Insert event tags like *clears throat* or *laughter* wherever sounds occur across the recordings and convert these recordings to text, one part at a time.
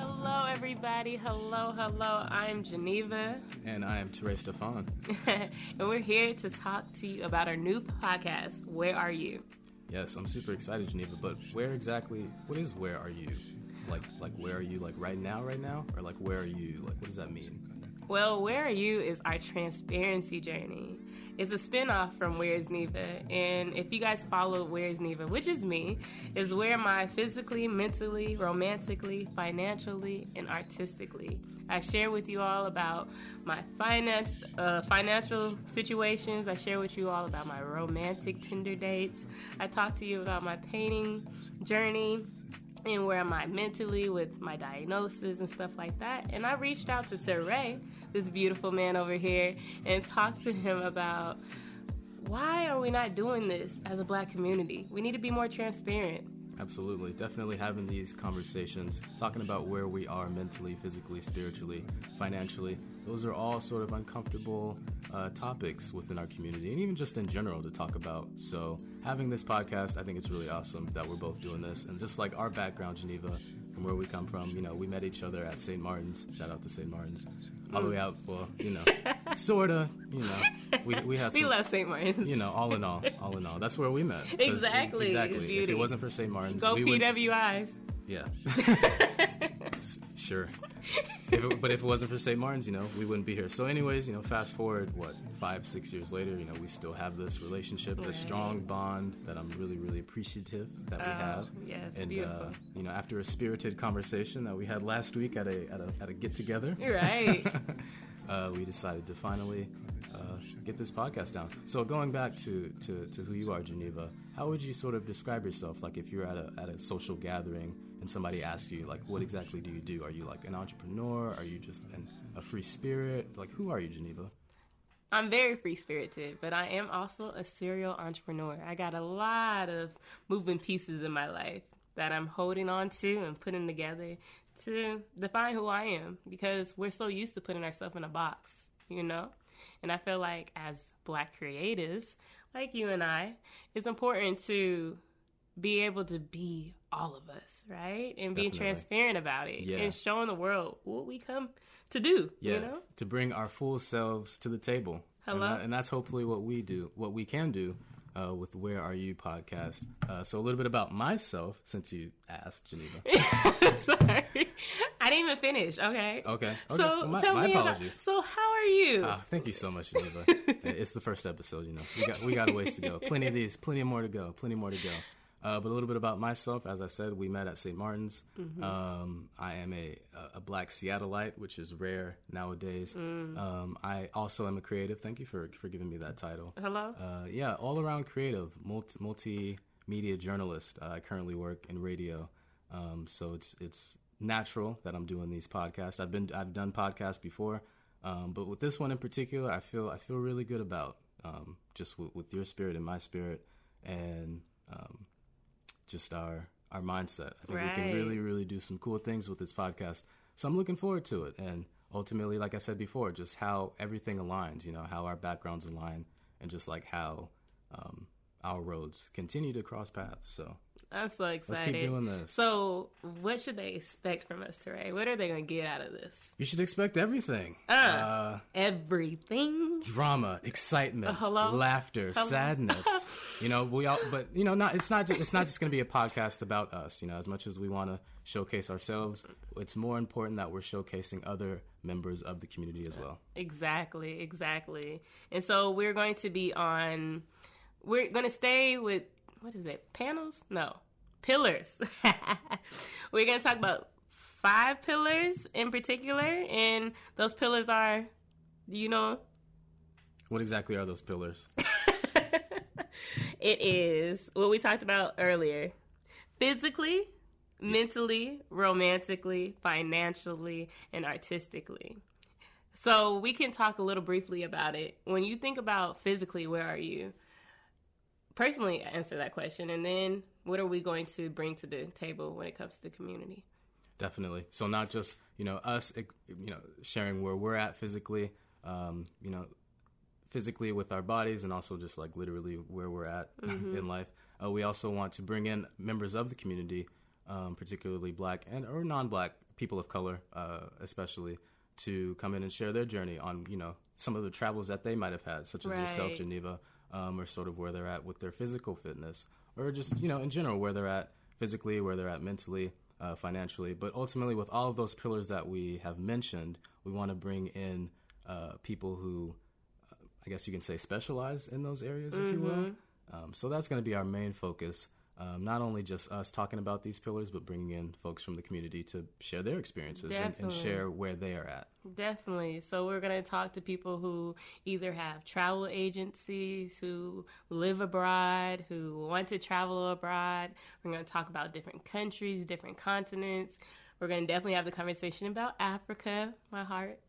Hello, everybody. Hello, hello. I'm Geneva. And I am Teray Stefan. *laughs* and we're here to talk to you about our new podcast, Where Are You? Yes, I'm super excited, Geneva, but where exactly, what is Where Are You? Like, like where are you? Like right now, right now, or like where are you? Like, what does that mean? Well, Where Are You is our transparency journey. It's a spinoff from Where's Neva. And if you guys follow Where's Neva, which is me, is where my physically, mentally, romantically, financially, and artistically. I share with you all about my finance, uh, financial situations. I share with you all about my romantic Tinder dates. I talk to you about my painting journey and where am I mentally with my diagnosis and stuff like that. And I reached out to Teray, this beautiful man over here, and talked to him about why are we not doing this as a black community? We need to be more transparent. Absolutely, definitely having these conversations, talking about where we are mentally, physically, spiritually, financially. Those are all sort of uncomfortable uh, topics within our community, and even just in general to talk about. So, having this podcast, I think it's really awesome that we're both doing this. And just like our background, Geneva, from where we come from, you know, we met each other at St. Martin's. Shout out to St. Martin's. All the way out, well, you know, *laughs* *laughs* sorta, you know, we, we had *laughs* We love St. Martin's. you know, all in all, all in all, that's where we met. Exactly, exactly. If it wasn't for St. Martin's, Go we would, PWIs. yeah. *laughs* Sure. If it, but if it wasn't for St. Martin's, you know, we wouldn't be here. So, anyways, you know, fast forward, what, five, six years later, you know, we still have this relationship, this strong bond that I'm really, really appreciative that we Oh, have. yes, and, beautiful. Uh, you know, after a spirited conversation that we had last week at a, at a, at a get together, right. *laughs* uh, we decided to finally uh, get this podcast down. So going back to, to, to who you are, Geneva, how would you sort of describe yourself? Like if you're at a, at a social gathering and somebody asks you, like, what exactly do you do? Are you like an entrepreneur? Are you just an, a free spirit? Like, who are you, Geneva? I'm very free spirited, but I am also a serial entrepreneur. I got a lot of moving pieces in my life that I'm holding on to and putting together to define who I am because we're so used to putting ourselves in a box, you know? And I feel like as black creatives, like you and I, it's important to be able to be all of us, right? And being Definitely. transparent about it Yeah. and showing the world what we come to do, Yeah, you know? to bring our full selves to the table. Hello? And, that- and that's hopefully what we do, what we can do uh, with Where Are You podcast. Uh, so a little bit about myself, since you asked, Geneva. *laughs* Sorry, I didn't even finish. Okay. Okay. okay. So Well, my, tell my me about. apologies. So how are you? Ah, thank you so much, Geneva. *laughs* it's the first episode, you know. We got we got a ways to go. Plenty of these, plenty more to go, plenty more to go. Uh, but a little bit about myself. As I said, we met at St. Martin's. Mm-hmm. Um, I am a a black Seattleite, which is rare nowadays. Mm. Um, I also am a creative. Thank you for for giving me that title. Hello. Uh, yeah, all around creative, multi multimedia journalist. Uh, I currently work in radio, um, so it's it's natural that I'm doing these podcasts. I've been I've done podcasts before, um, but with this one in particular, I feel I feel really good about um, just w- with your spirit and my spirit, and um, just our our mindset. I think we can really really do some cool things with this podcast. So I'm looking forward to it, and ultimately, like I said before, just how everything aligns. You know, how our backgrounds align, and just like how um, our roads continue to cross paths. So I'm so excited. let's keep doing this. So, what should they expect from us today? What are they going to get out of this? you should expect everything. Uh. Uh, Everything. drama, excitement, Uh, hello? laughter, Hello? sadness. *laughs* you know, we all, but you know, not it's not just, it's not just going to be a podcast about us. You know, as much as we want to showcase ourselves, it's more important that we're showcasing other members of the community as well. Exactly. Exactly. And so we're going to be on. We're going to stay with what is it? Panels? No, pillars. *laughs* we're going to talk about five pillars in particular, and those pillars are, you know, What exactly are those pillars? *laughs* it is what we talked about earlier physically, mentally, romantically, financially, and artistically. So we can talk a little briefly about it. When you think about physically, where are you? Personally, answer that question, and then what are we going to bring to the table when it comes to the community? definitely. So not just you know us, you know, sharing where we're at physically, um, you know, physically with our bodies, and also just like literally where we're at in life. Uh, we also want to bring in members of the community, um, particularly Black and or non-Black people of color, uh, especially, to come in and share their journey on you know some of the travels that they might have had, such as yourself, Geneva, um, or sort of where they're at with their physical fitness, or just you know in general where they're at physically, where they're at mentally, uh, financially. But ultimately, with all of those pillars that we have mentioned, we want to bring in uh, people who, I guess you can say, specialize in those areas, if you will. Um, so that's going to be our main focus. Um, not only just us talking about these pillars, but bringing in folks from the community to share their experiences and, and share where they are at. Definitely. So we're going to talk to people who either have travel agencies, who live abroad, who want to travel abroad. We're going to talk about different countries, different continents. We're going to definitely have the conversation about Africa, my heart.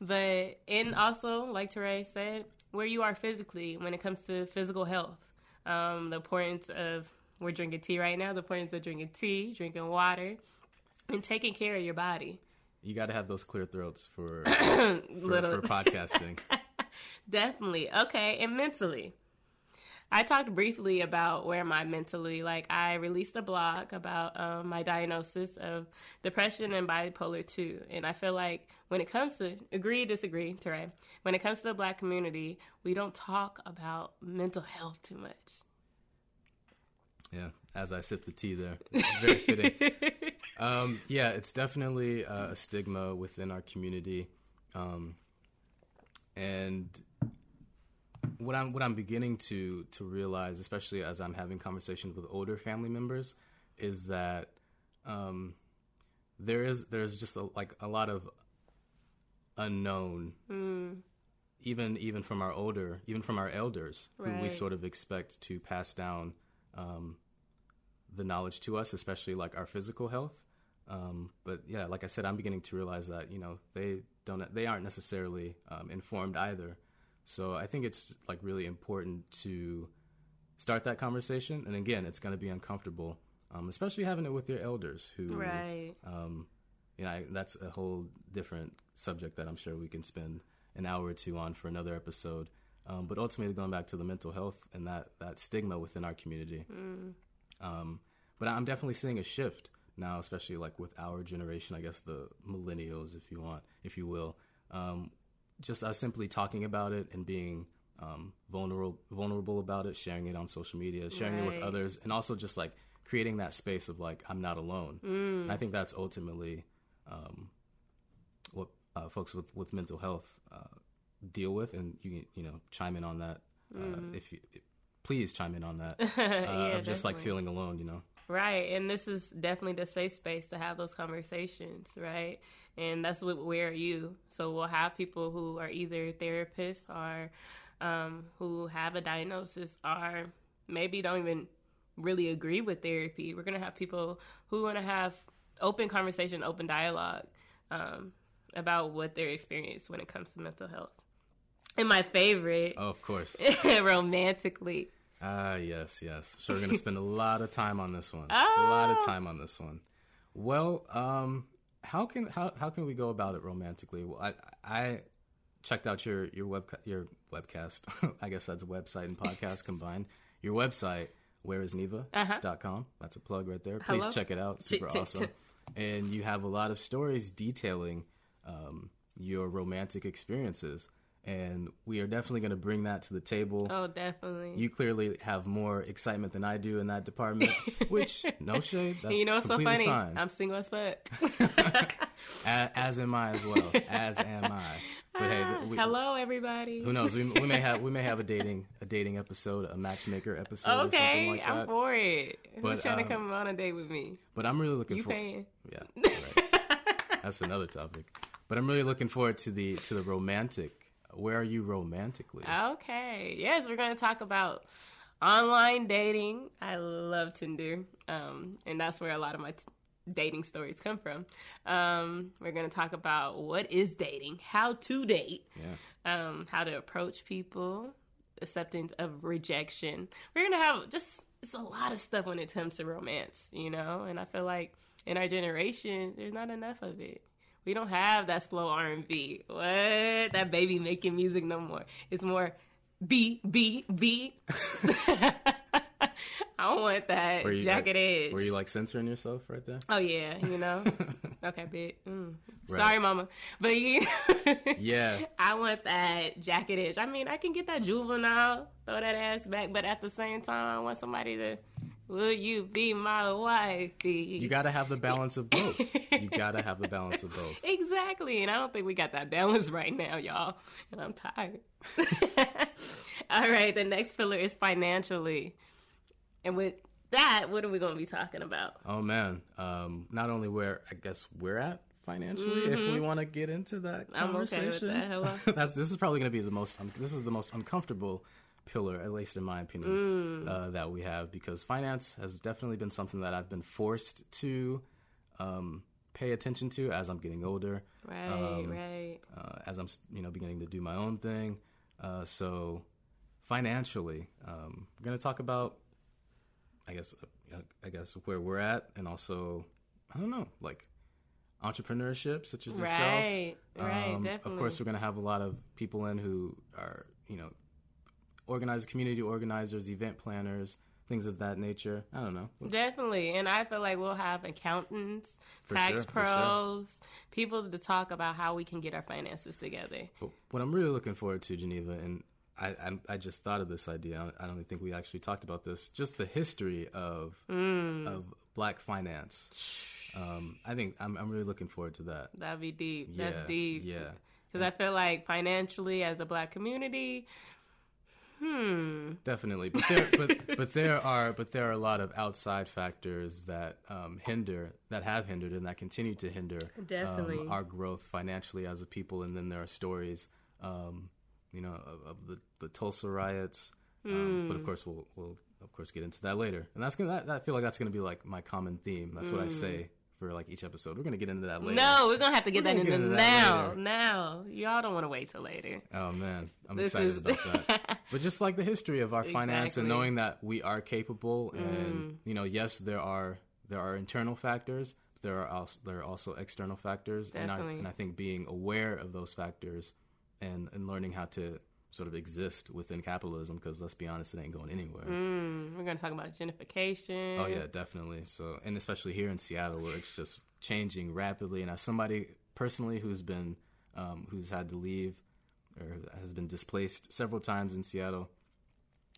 But, and also, like Teray said, where you are physically when it comes to physical health. Um, the importance of, we're drinking tea right now, the importance of drinking tea, drinking water, and taking care of your body. You got to have those clear throats for *coughs* for, for podcasting. *laughs* Definitely. Okay. And mentally. I talked briefly about where am I mentally, like, I released a blog about um, my diagnosis of depression and bipolar 2. And I feel like when it comes to, agree, disagree, Teray, when it comes to the black community, we don't talk about mental health too much. Yeah, as I sip the tea there, very fitting. *laughs* um, yeah, it's definitely uh, a stigma within our community, um, and what I'm what I'm beginning to to realize, especially as I'm having conversations with older family members, is that um, there is there's just a, like a lot of unknown even even from our older, even from our elders, who we sort of expect to pass down um, the knowledge to us, especially like our physical health. Um, but yeah, like I said, I'm beginning to realize that you know they don't, they aren't necessarily um, informed either. So I think it's like really important to start that conversation. And again, it's going to be uncomfortable, um, especially having it with your elders who Right. um, you know, I, that's a whole different subject that I'm sure we can spend an hour or two on for another episode. Um, but ultimately, going back to the mental health and that, that stigma within our community. Um, but I'm definitely seeing a shift now, especially like with our generation, I guess the millennials, if you want, if you will. Um, just us simply talking about it and being um, vulnerable, vulnerable about it, sharing it on social media, sharing it with others, and also just like creating that space of like I'm not alone. And I think that's ultimately um, what uh, folks with, with mental health uh, deal with, and you can you know chime in on that uh, if you please chime in on that *laughs* uh, Yeah, of just like feeling alone, you know. Right, and this is definitely the safe space to have those conversations, right? And that's what where are you? So we'll have people who are either therapists or um, who have a diagnosis or maybe don't even really agree with therapy. We're gonna have people who want to have open conversation, open dialogue um, about what their experience when it comes to mental health. And my favorite, Oh, of course. *laughs* romantically. Ah, yes, yes. So we're gonna spend a lot of time on this one. *laughs* A Ah. lot of time on this one. Well, um, how can how how can we go about it romantically? Well, I I checked out your your web your webcast. *laughs* I guess that's a website and podcast *laughs* combined. Your website, whereisneva.com. That's a plug right there. Please Uh-huh. Hello? check it out. Super Tick, tick, awesome. tick. And you have a lot of stories detailing um, your romantic experiences. And we are definitely going to bring that to the table Oh, definitely. you clearly have more excitement than I do in that department, which *laughs* no shade. That's you know what's so funny? Fine. I'm single as fuck. *laughs* A- as, am I as well. As am I. But hey, we, Hello, everybody. who knows? We, we may have we may have a *laughs* dating a dating episode, a matchmaker episode, or something Okay, like I'm that. for it. But, Who's trying to um, come on a date with me? But I'm really looking You for paying? yeah, right. that's another topic. But I'm really looking forward to the to the romantic. Where are you romantically? Okay. Yes, we're going to talk about online dating. I love Tinder, um, and that's where a lot of my t- dating stories come from. Um, we're going to talk about what is dating, how to date, Yeah. um, how to approach people, acceptance of rejection. We're going to have just it's a lot of stuff when it comes to romance, you know. And I feel like in our generation, there's not enough of it. We don't have that slow R and B. What that baby making music no more. It's more B B B. I don't want that Were you, Jagged Edge. Were you like censoring yourself right there? Oh yeah, you know. *laughs* okay, bitch. Mm. Right. Sorry, mama, but you. *laughs* Yeah. I want that Jagged Edge. I mean, I can get that juvenile, throw that ass back, but at the same time, I want somebody to. Will you be my wifey? You got to have the balance of both. you *laughs* got to have the balance of both. Exactly, and I don't think we got that balance *laughs* right now, y'all. And I'm tired. *laughs* All right, the next pillar is financially, and with that, what are we going to be talking about? Oh man, um, not only where I guess we're at financially, if we want to get into that Mm-hmm. I'm okay with conversation, that. Hello? that's this is probably going to be the most. Un- this is the most uncomfortable pillar, at least in my opinion, Mm. uh, that we have because finance has definitely been something that I've been forced to um, pay attention to as I'm getting older. Right, Um, right. uh, as I'm you know beginning to do my own thing. Uh, so financially, um, we're going to talk about, I guess, uh, I guess where we're at, and also I don't know, like entrepreneurship, such as yourself. Right, right, Um, definitely. Of course, we're going to have a lot of people in who are you know organized community organizers, event planners, things of that nature. I don't know. Definitely. And I feel like we'll have accountants, For tax sure, for sure. pros, people to talk about how we can get our finances together. But what I'm really looking forward to, Geneva, and I, I, I just thought of this idea. I don't think we actually talked about this. Just the history of Mm. of black finance. Um, I think I'm, I'm really looking forward to that. That'd be deep. That's Yeah, deep. Yeah, Because I feel like financially, as a black community, hmm, definitely. But there, but, but there are but there are a lot of outside factors that um, hinder that have hindered and that continue to hinder um, Definitely. our growth financially as a people. And then there are stories, um, you know, of, of the the Tulsa riots. Um, but Hmm. of course, we'll we'll of course get into that later. And that's gonna that, I feel like that's gonna be like my common theme. That's what I say for like each episode. We're gonna get into that later. No, we're gonna have to get We're that into into now. Now, y'all don't want to wait till later. Oh man, I'm This excited is- about that. *laughs* But just like the history of our finance and Mm. knowing that we are capable, and you know, yes, there are there are internal factors, but there are also there are also external factors, and I and I think being aware of those factors and and learning how to sort of exist within capitalism, because let's be honest, it ain't going anywhere. Mm, we're gonna talk about gentrification. Oh yeah, definitely. So, and especially here in Seattle, where it's just changing rapidly. And as somebody personally who's been, um, who's had to leave or has been displaced several times in Seattle,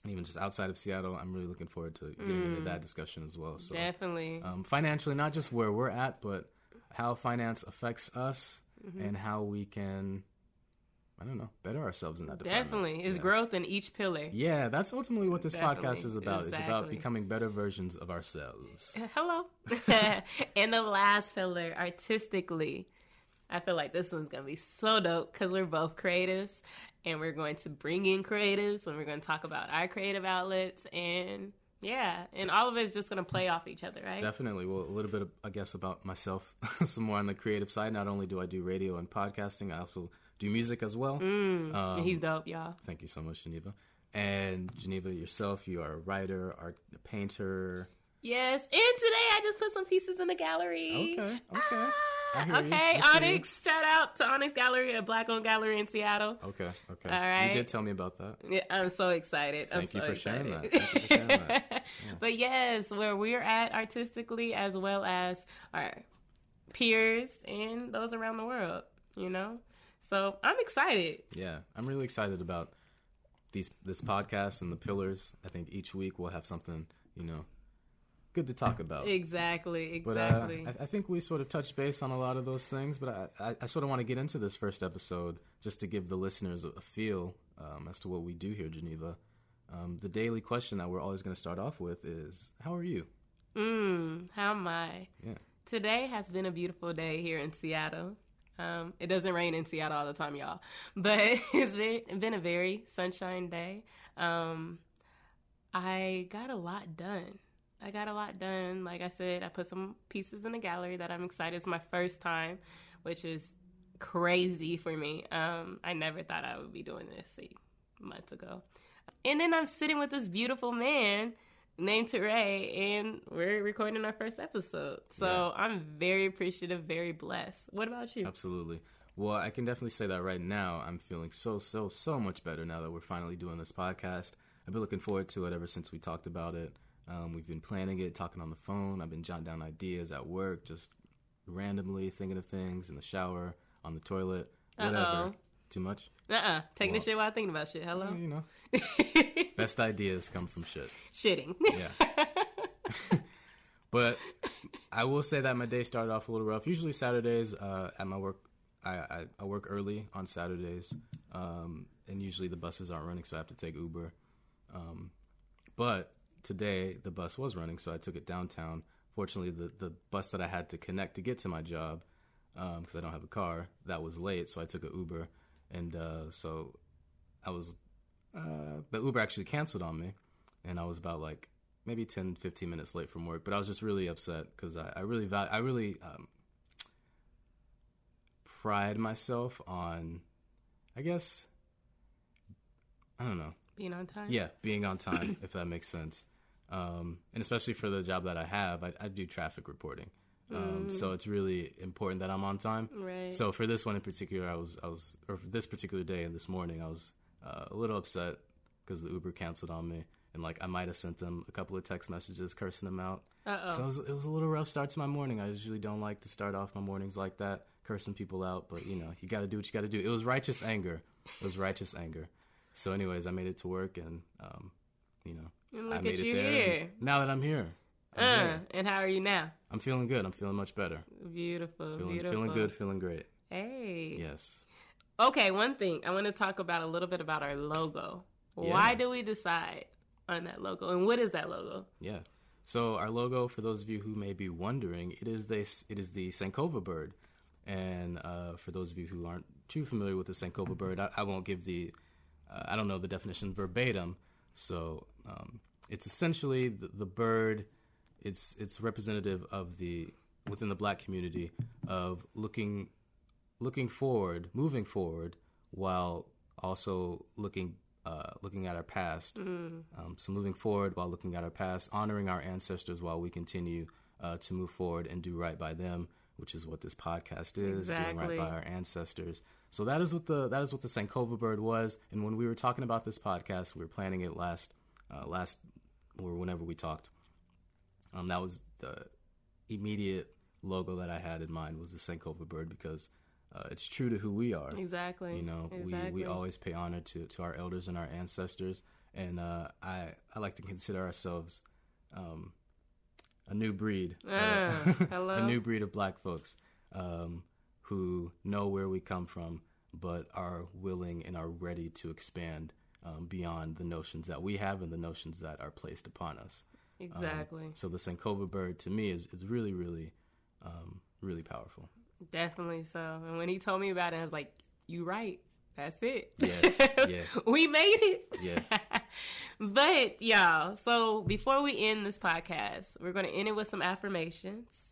and even just outside of Seattle, I'm really looking forward to getting into that discussion as well. So, Definitely. um, financially, not just where we're at, but how finance affects us and how we can, I don't know, better ourselves in that department. Definitely. It's Yeah. growth in each pillar. Yeah, that's ultimately what this podcast is about. It's about becoming better versions of ourselves. *laughs* Hello. *laughs* and the last pillar, artistically. I feel like this one's going to be so dope because we're both creatives and we're going to bring in creatives and we're going to talk about our creative outlets. And yeah, and all of it's just going to play off each other, right? Definitely. Well, a little bit, of, I guess, about myself, *laughs* some more on the creative side. Not only do I do radio and podcasting, I also do music as well. Mm, Um, he's dope, y'all. Thank you so much, Geneva. And Geneva, yourself, you are a writer, art, a painter. Yes. And today I just put some pieces in the gallery. Okay, okay. Ah. Okay, I see you. Onyx. Shout out to Onyx Gallery, a black owned gallery in Seattle. Okay, okay. All right. You did tell me about that. Yeah, I'm so excited. I'm Thank you so for sharing excited. that. Thank you for sharing that. *laughs* But yes, where we're at artistically as well as our peers and those around the world, you know? So I'm excited. Yeah, I'm really excited about these this podcast and the pillars. I think each week we'll have something, you know, good to talk about. Exactly, But uh, exactly. I, I think we sort of touched base on a lot of those things. But I, I, I sort of want to get into this first episode just to give the listeners a, a feel um, as to what we do here, Geneva. Um, the daily question that we're always going to start off with is, "How are you?" mm, how am I? Yeah. Today has been a beautiful day here in Seattle. Um, it doesn't rain in Seattle all the time, y'all, *laughs* but it's been, been a very sunshine day. Um, I got a lot done. I got a lot done. Like I said, I put some pieces in the gallery that I'm excited. It's my first time, which is crazy for me. Um, I never thought I would be doing this a month ago. And then I'm sitting with this beautiful man named Teray, and we're recording our first episode. So Yeah. I'm very appreciative, very blessed. What about you? Absolutely. Well, I can definitely say that right now. I'm feeling so, so, so much better now that we're finally doing this podcast. I've been looking forward to it ever since we talked about it. Um, we've been planning it, talking on the phone. I've been jotting down ideas at work, just randomly thinking of things in the shower, on the toilet, whatever. Uh-oh. Too much? Uh-uh. Taking Well- this shit while thinking about shit. Hello? You know, *laughs* best ideas come from shit. Shitting. Yeah. *laughs* but I will say that my day started off a little rough. Usually Saturdays uh, at my work, I, I, I work early on Saturdays, um, and usually the buses aren't running, so I have to take Uber. Um, but today the bus was running, so I took it downtown. Fortunately, the the bus that I had to connect to get to my job, because I don't have a car, that was late, so I took an Uber, and uh, so I was uh, the Uber actually canceled on me, and I was about like maybe 10, 15 minutes late from work. But I was just really upset because I, I really val- I really um, pride myself on, I guess, I don't know, Being on time? yeah, being on time, *clears throat* if that makes sense. Um, and especially for the job that I have, I, I do traffic reporting. Um, So it's really important that I'm on time. Right. So for this one in particular, I was, I was, or for this particular day and this morning, I was uh, a little upset because the Uber canceled on me, and like I might have sent them a couple of text messages cursing them out. Uh-oh. So it was, it was a little rough start to my morning. I usually don't like to start off my mornings like that, cursing people out, but you know, you got to do what you got to do. It was righteous anger. It was righteous anger. So, anyways, I made it to work, and um, you know, And I look made at you here. Now that I'm here, I'm, Uh, here. and how are you now? I'm feeling good. I'm feeling much better. Beautiful, Feeling, beautiful. feeling good. Feeling great. Hey. Yes. Okay, one thing I want to talk about a little bit about our logo. Yeah. Why do we decide on that logo, and what is that logo? Yeah. So our logo, for those of you who may be wondering, it is this. It is the Sankofa bird, and uh, for those of you who aren't too familiar with the Sankofa bird, I, I won't give the. Uh, I don't know the definition verbatim. So um, it's essentially the, the bird. It's it's representative of the within the black community of looking looking forward, moving forward, while also looking uh, looking at our past. Um, so moving forward while looking at our past, honoring our ancestors while we continue uh, to move forward and do right by them, which is what this podcast is, doing right by our ancestors. So that is what the that is what the Sankofa bird was. And when we were talking about this podcast, we were planning it last uh, last or whenever we talked. Um, that was the immediate logo that I had in mind was the Sankofa bird because uh, it's true to who we are. Exactly. You know, exactly. we, we always pay honor to, to our elders and our ancestors. And uh, I, I like to consider ourselves um, a new breed. Ah, uh, hello? *laughs* a new breed of black folks um, who know where we come from, but are willing and are ready to expand um, beyond the notions that we have and the notions that are placed upon us. exactly. So the Sankofa bird to me is, is really, really, um, really powerful. Definitely so. And when he told me about it, I was like, "You right. That's it. Yeah, yeah. *laughs* we made it." Yeah. But y'all, so before we end this podcast, we're going to end it with some affirmations.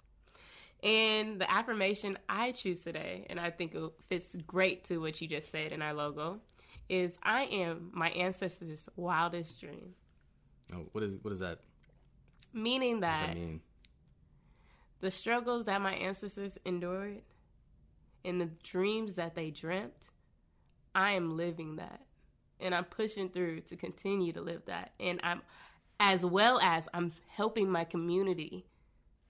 And the affirmation I choose today, and I think it fits great to what you just said in our logo, is I am my ancestors' wildest dream. Oh, what is what does that, Meaning that that mean? the struggles that my ancestors endured and the dreams that they dreamt, I am living that. And I'm pushing through to continue to live that. And I'm, as well as I'm helping my community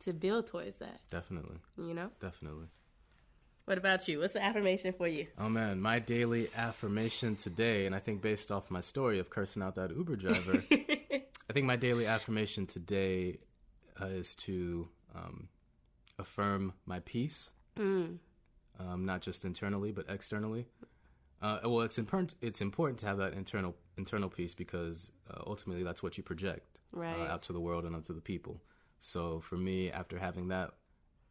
to build towards that, Definitely, you know? definitely. What about you? What's the affirmation for you? Oh man, my daily affirmation today, and I think based off my story of cursing out that Uber driver, *laughs* I think my daily affirmation today uh, is to um, affirm my peace, um, not just internally but externally. Uh, well, it's important. It's important to have that internal internal peace because uh, ultimately that's what you project Right. uh, out to the world and out to the people. So for me, after having that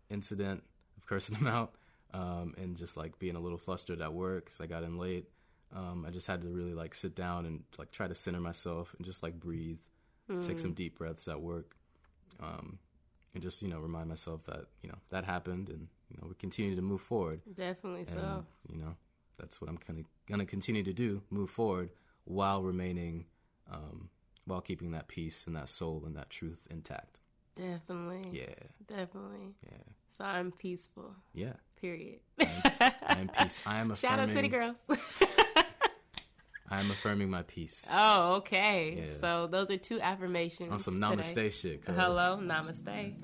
incident of cursing *laughs* them out um, and just like being a little flustered at work because I got in late, um, I just had to really like sit down and like try to center myself and just like breathe, take some deep breaths at work, um, and just you know remind myself that you know that happened and you know we continue to move forward. Definitely And so. you know that's what I'm kind of gonna continue to do, move forward while remaining, um, while keeping that peace and that soul and that truth intact. Definitely. Yeah, Definitely. yeah, So I'm peaceful. yeah. Period. I am peace. I am affirming. *laughs* Shout out City. Girls. *laughs* I am affirming my peace. oh, okay. Yeah. So those are two affirmations. On some today. namaste shit. Hello, namaste.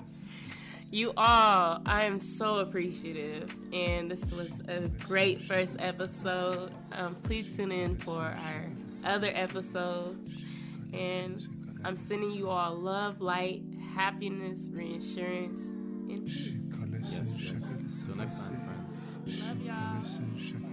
You all, I am so appreciative, and this was a great first episode. Um, please tune in for our other episodes, and I'm sending you all love, light, happiness, reassurance, and peace. She Yes, yes. Till next time, friends. Love y'all. Collects and shakers